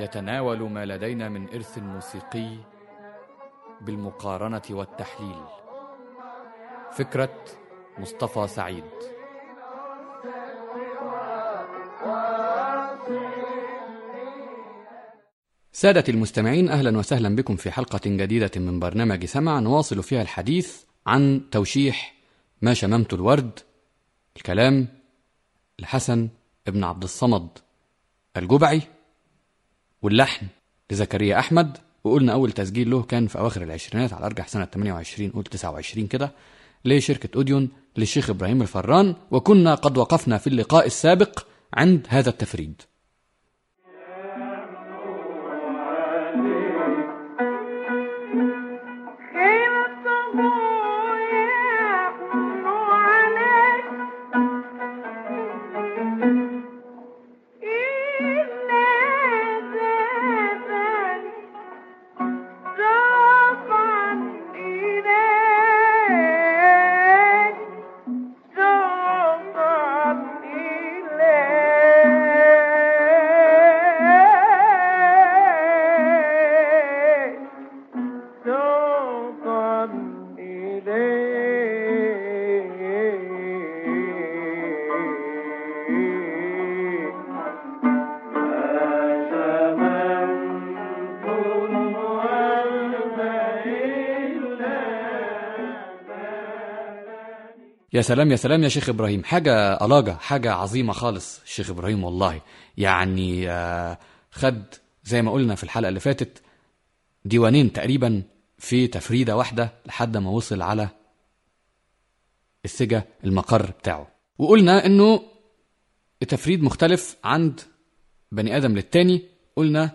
يتناول ما لدينا من إرث موسيقي بالمقارنة والتحليل. فكرة مصطفى سعيد. سادة المستمعين أهلا وسهلا بكم في حلقة جديدة من برنامج سمع نواصل فيها الحديث عن توشيح ما شممت الورد الكلام لحسن ابن عبد الصمد الجبعي. واللحن لزكريا أحمد وقلنا أول تسجيل له كان في أواخر العشرينات على أرجح سنة 28 قلت 29 كده لشركة أوديون للشيخ إبراهيم الفران وكنا قد وقفنا في اللقاء السابق عند هذا التفريد. يا سلام يا سلام يا شيخ إبراهيم. حاجة ألاجة حاجة عظيمة خالص الشيخ إبراهيم والله. يعني آه، خد زي ما قلنا في الحلقة اللي فاتت ديوانين تقريبا في تفريدة واحدة لحد ما وصل على السجا المقر بتاعه. وقلنا إنه التفريد مختلف عند بني آدم للتاني. قلنا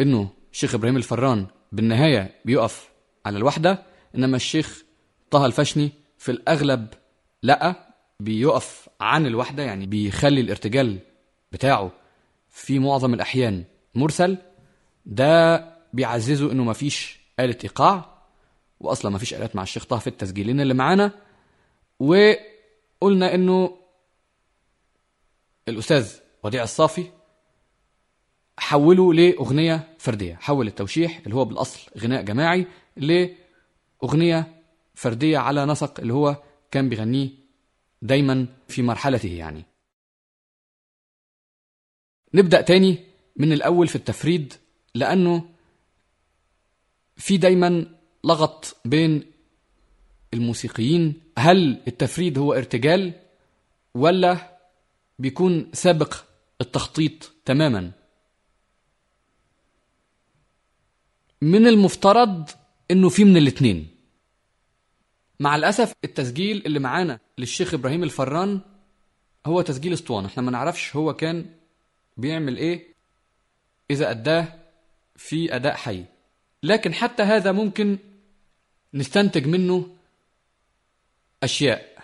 إنه الشيخ إبراهيم الفران بالنهاية بيقف على الوحدة إنما الشيخ طه الفشني في الأغلب لا بيقف عن الوحدة يعني بيخلي الارتجال بتاعه في معظم الأحيان مرسل. ده بيعززه إنه مفيش آلة إيقاع واصلا مفيش آلات مع الشيخ طه في التسجيلين اللي معانا. وقلنا إنه الأستاذ وديع الصافي حوله لأغنية فردية حول التوشيح اللي هو بالأصل غناء جماعي لأغنية فردية على نسق اللي هو كان بيغنيه دايما في مرحلته يعني. نبدأ تاني من الأول في التفريد لأنه في دايما لغط بين الموسيقيين. هل التفريد هو ارتجال ولا بيكون سابق التخطيط تماما؟ من المفترض إنه في من الاتنين. مع الأسف التسجيل اللي معانا للشيخ إبراهيم الفران هو تسجيل أسطوانة. إحنا ما نعرفش هو كان بيعمل إيه إذا أداه في أداء حي. لكن حتى هذا ممكن نستنتج منه أشياء.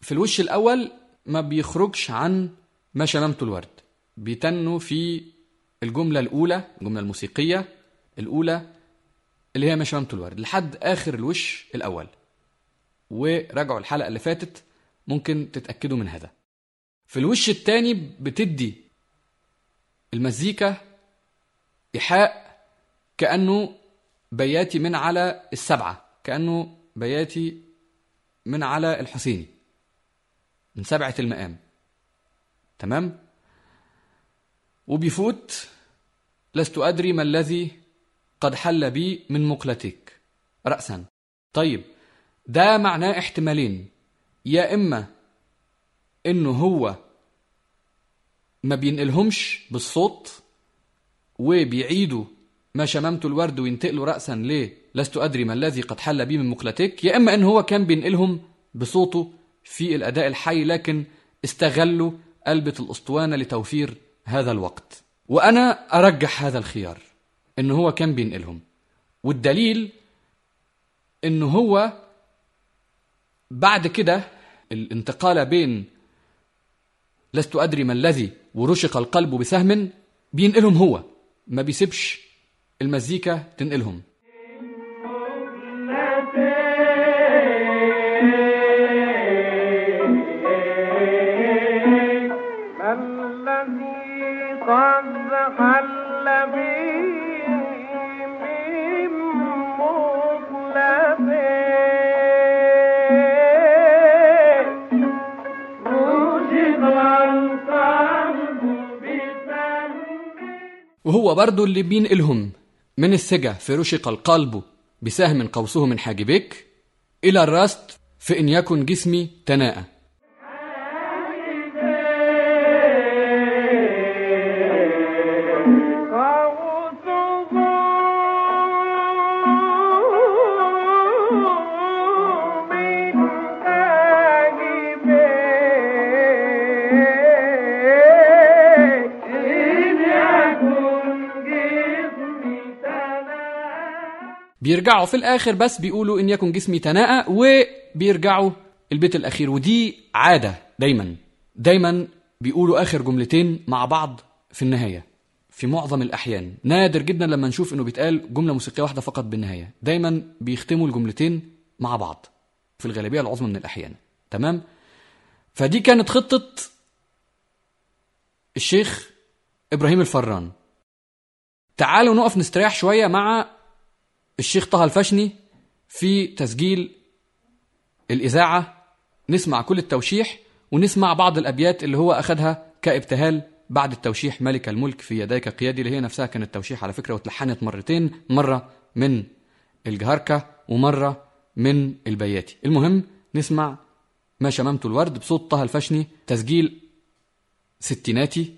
في الوش الأول ما بيخرجش عن ما شممت الورد. بيتنوا في الجملة الأولى الجملة الموسيقية الأولى اللي هي ما شممت الورد. لحد آخر الوش الأول. وراجعوا الحلقة اللي فاتت ممكن تتأكدوا من هذا. في الوش الثاني بتدي المزيكا إيحاء كأنه بياتي من على السبعة كأنه بياتي من على الحسيني من سبعة المقام تمام؟ وبيفوت لست أدري ما الذي قد حل بي من مقلتك. راسا. طيب ده معناه احتمالين. يا إما إنه هو ما بينقلهمش بالصوت وبيعيدوا ما شممت الورد وينتقلوا رأسا ليه لست أدري ما الذي قد حل بي من مقلتك. يا إما إن هو كان بينقلهم بصوته في الأداء الحي لكن استغلوا قلبة الأسطوانة لتوفير هذا الوقت. وأنا أرجح هذا الخيار إن هو كان بينقلهم. والدليل إن هو بعد كده الانتقال بين لست أدري ما الذي ورشق القلب بسهم بينقلهم هو. ما بيسيبش المزيكا تنقلهم. وهو برضو اللي بينقلهم من السجع في رشق القلب بسهم قوسه من حاجبك إلى الرست في إن يكن جسمي تناء بيرجعوا في الآخر بس بيقولوا إن يكن جسمي تناء وبيرجعوا البيت الأخير. ودي عادة دايما دايما بيقولوا آخر جملتين مع بعض في النهاية في معظم الأحيان. نادر جدا لما نشوف إنه بيتقال جملة موسيقية واحدة فقط بالنهاية. دايما بيختموا الجملتين مع بعض في الغالبية العظمى من الأحيان. تمام؟ فدي كانت خطة الشيخ إبراهيم الفران. تعالوا نقف نستريح شوية مع الشيخ طه الفشني في تسجيل الإذاعة نسمع كل التوشيح ونسمع بعض الأبيات اللي هو أخدها كابتهال بعد التوشيح. ملك الملك في يديك قيادي اللي هي نفسها كانت توشيح على فكرة واتلحنت مرتين مرة من الجهركة ومرة من البياتي. المهم نسمع ما شممت الورد بصوت طه الفشني تسجيل ستيناتي.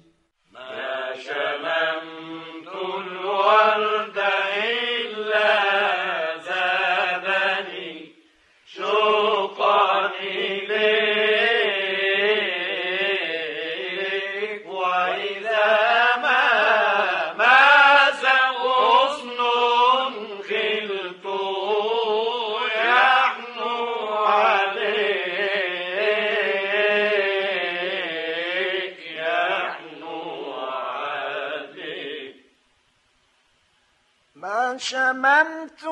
شممت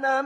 أنا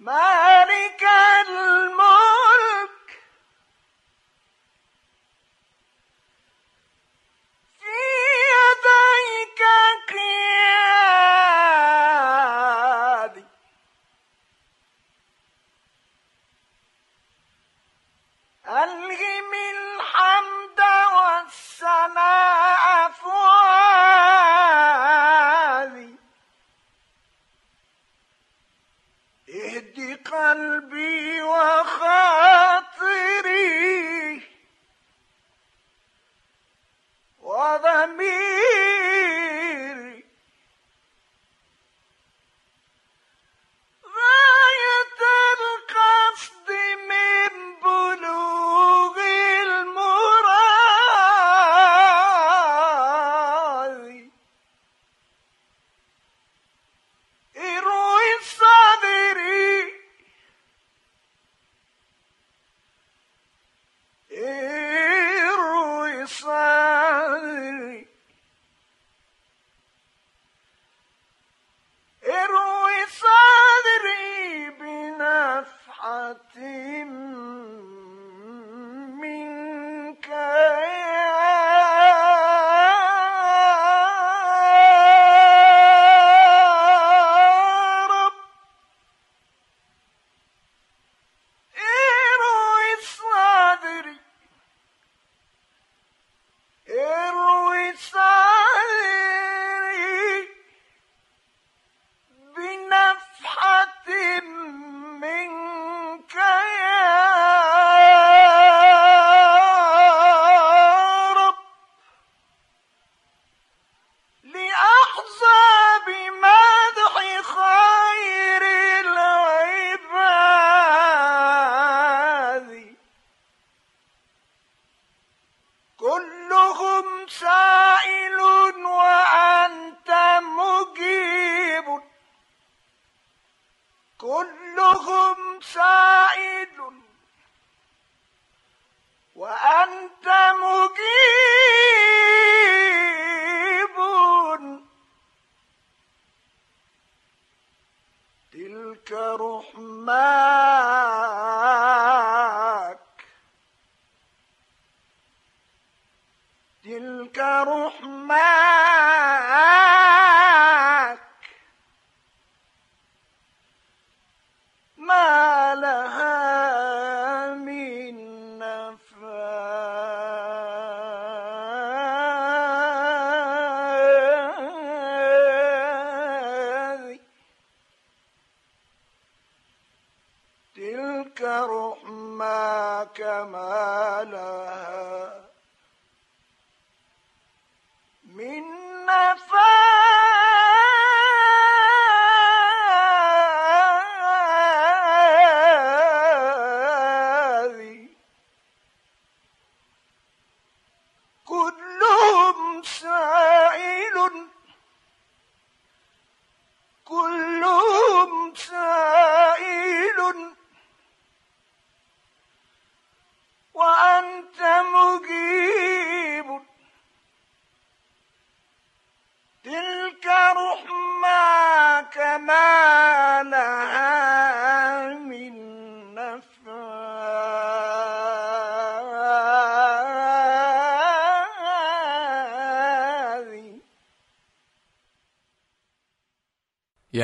ما outside.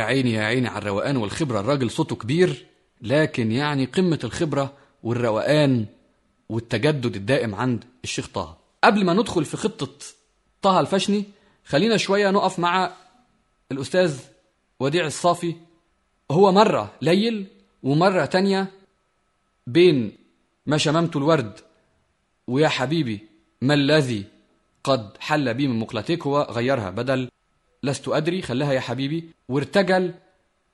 عيني يا عيني على الروقان والخبرة. الراجل صوته كبير لكن يعني قمة الخبرة والروقان والتجدد الدائم عند الشيخ طه. قبل ما ندخل في خطة طه الفشني خلينا شوية نقف مع الأستاذ وديع الصافي. هو مرة ليل ومرة تانية بين ما شممت الورد ويا حبيبي ما الذي قد حل بي من مقلتك هو غيرها بدل لست أدري خلاها يا حبيبي. وارتجل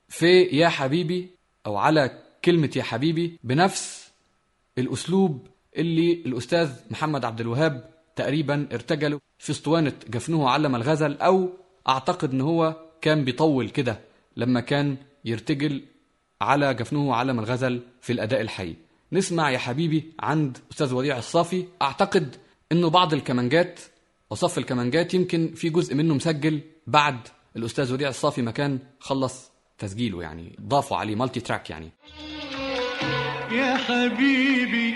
في يا حبيبي أو على كلمة يا حبيبي بنفس الأسلوب اللي الأستاذ محمد عبد الوهاب تقريبا ارتجله في أسطوانة جفنه علم الغزل أو أعتقد إن هو كان بيطول كده لما كان يرتجل على جفنه علم الغزل في الأداء الحي. نسمع يا حبيبي عند أستاذ وديع الصافي. أعتقد إنه بعض الكمانجات وصف الكمانجات يمكن في جزء منه مسجل بعد الأستاذ وديع الصافي ما كان خلص تسجيله يعني ضافوا عليه مالتي تراك يعني. يا حبيبي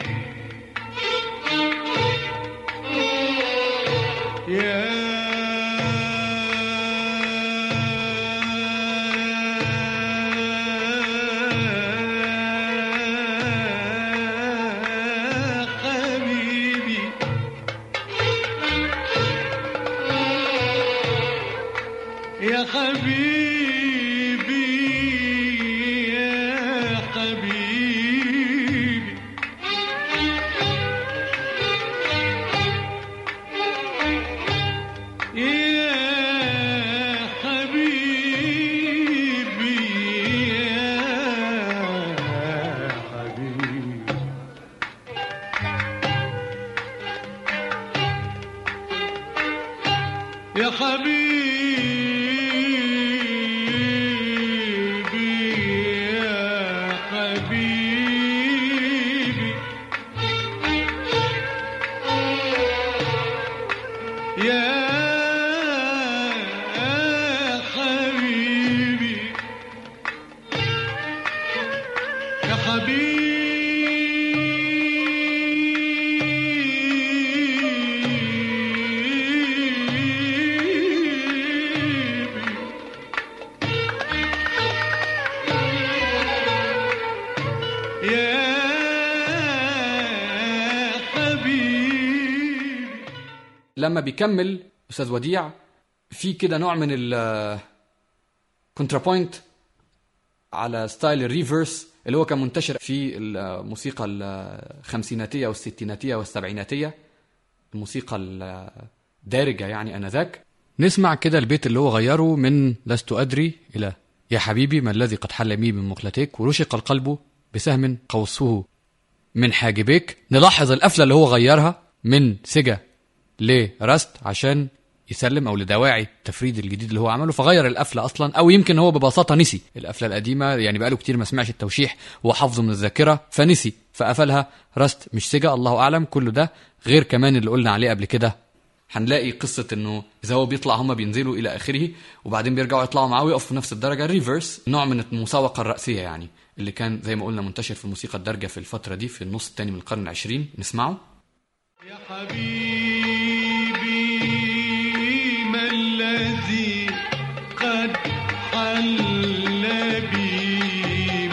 يا يا حبيبي لما بيكمل أستاذ وديع في كده نوع من ال counterpoint على style ال reverse اللي هو كان منتشر في الموسيقى الخمسيناتية والستيناتية والسبعيناتية الموسيقى الدارجة يعني آنذاك. نسمع كده البيت اللي هو غيره من لست أدري إلى يا حبيبي ما الذي قد حل بي من مقلتيك ورشق القلب بسهم قوسه من حاجبيك نلاحظ القفله اللي هو غيرها من سجا لرست عشان يسلم أو لدواعي التفريد الجديد اللي هو عمله فغير القفله أصلا أو يمكن هو ببساطة نسي. القفله القديمة يعني بقاله كتير ما سمعش التوشيح هو حافظه من الذاكرة فنسي فقفلها. راست مش سجا الله أعلم. كله ده غير كمان اللي قلنا عليه قبل كده. هنلاقي قصة إنه إذا هو بيطلع هما بينزلوا إلى آخره وبعدين بيرجعوا يطلعوا معاه ويقفوا في نفس الدرجة. ريفرس نوع من المساوقة الرأسية يعني اللي كان زي ما قلنا منتشر في الموسيقى الدارجة في الفترة دي في النص الثاني من القرن العشرين. نسمعه؟ يا حبيبي. قد حل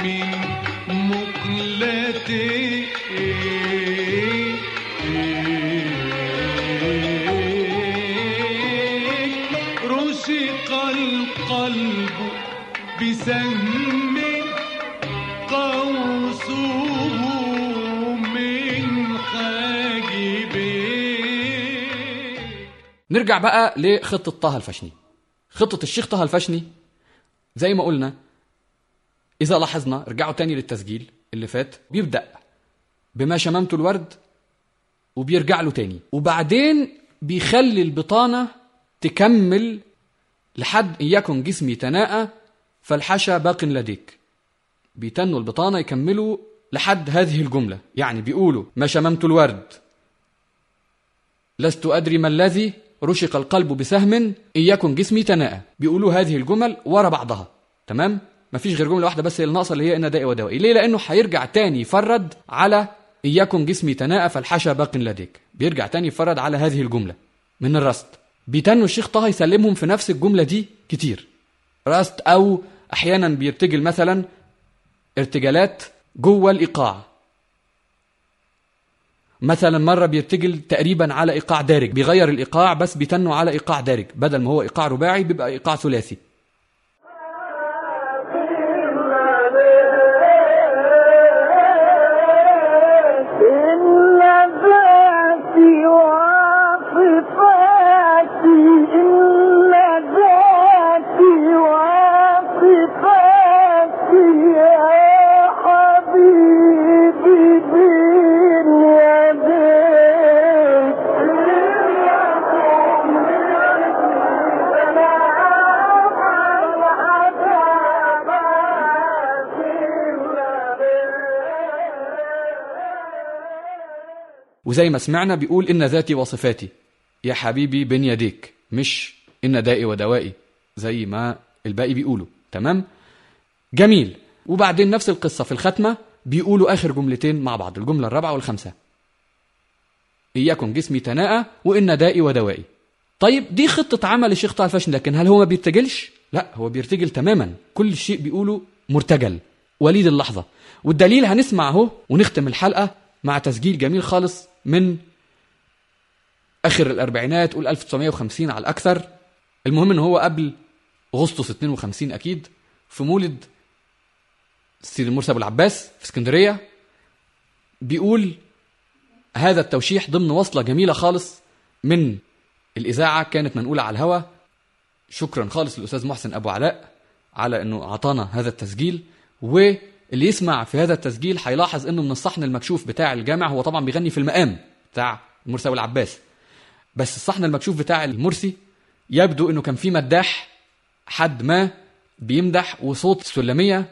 من مقلتي. رشق القلب بسهم قوسه من نرجع بقى لخطة طه الفشني. خطة الشيخ طه الفشني زي ما قلنا إذا لاحظنا رجعوا تاني للتسجيل اللي فات بيبدأ بما شممت الورد وبيرجع له تاني. وبعدين بيخلي البطانة تكمل لحد إن يكن جسمي تناءى فالحشا باق لديك. بيتنوا البطانة يكملوا لحد هذه الجملة. يعني بيقولوا ما شممت الورد لست أدري ما الذي رشق القلب بسهم إن يكن جسمي تناءى بيقولوا هذه الجمل ورا بعضها. تمام؟ مفيش غير جملة واحدة بس اللي ناقصة اللي هي إن دائي ودوائي ليه؟ لأنه هيرجع تاني يفرد على إن يكن جسمي تناءى فالحشا باق لديك. بيرجع تاني يفرد على هذه الجملة. من الرست بيتنوا الشيخ طه يسلمهم في نفس الجملة دي كتير. رست أو أحيانا بيرتجل مثلا ارتجالات جوه الإيقاع. مثلا مرة بيرتجل تقريبا على إيقاع دارج بيغير الإيقاع بس بيتنوا على إيقاع دارج بدل ما هو إيقاع رباعي بيبقى إيقاع ثلاثي. وزي ما سمعنا بيقول إن ذاتي وصفاتي. يا حبيبي بين يديك مش إن دائي ودوائي زي ما الباقي بيقولوا. تمام؟ جميل. وبعدين نفس القصة في الختمة بيقولوا آخر جملتين مع بعض الجملة الرابعة والخامسة. إياكم جسمي تناءى وإن دائي ودوائي. طيب دي خطة عمل الشيخ طه الفاشن لكن هل هو ما بيرتجلش؟ لا هو بيرتجل تماما. كل شيء بيقوله مرتجل. وليد اللحظة. والدليل هنسمع أهو ونختم الحلقة مع تسجيل جميل خالص من آخر الأربعينات قول 1950 على الأكثر. المهم إن هو قبل أغسطس 52 أكيد في مولد سيد المرسي أبو العباس في اسكندرية. بيقول هذا التوشيح ضمن وصلة جميلة خالص من الإذاعة كانت منقولة على الهوا. شكرا خالص للأستاذ محسن أبو علاء على أنه أعطانا هذا التسجيل. واللي يسمع في هذا التسجيل هيلاحظ أنه من الصحن المكشوف بتاع الجامع هو طبعا بيغني في المقام بتاع المرسي أبو العباس. بس الصحن المكشوف بتاع المرسي يبدو أنه كان في مداح حد ما بيمدح وصوت السلمية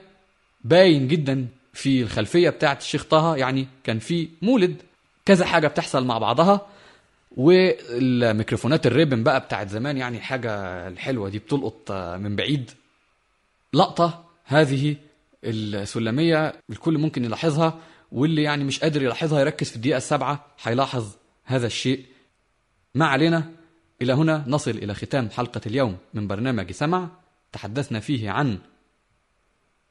باين جدا في الخلفية بتاعت الشيخ طه. يعني كان في مولد كذا حاجة بتحصل مع بعضها. والميكروفونات الريبن بقى بتاعت زمان يعني حاجة الحلوة دي بتلقط من بعيد لقطة هذه السلمية الكل ممكن يلاحظها واللي يعني مش قادر يلاحظها يركز في الدقيقة السابعة هيلاحظ هذا الشيء. ما علينا إلى هنا نصل إلى ختام حلقة اليوم من برنامج سمع. تحدثنا فيه عن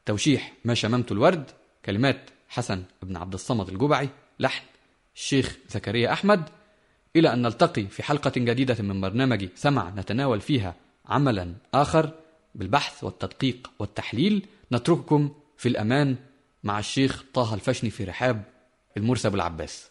توشيح ما شممت الورد كلمات حسن بن عبد الصمد الجبعي لحن الشيخ زكريا أحمد. إلى أن نلتقي في حلقة جديدة من برنامج سمع نتناول فيها عملا آخر بالبحث والتدقيق والتحليل. نترككم في الأمان مع الشيخ طه الفشني في رحاب المرسى أبو العباس.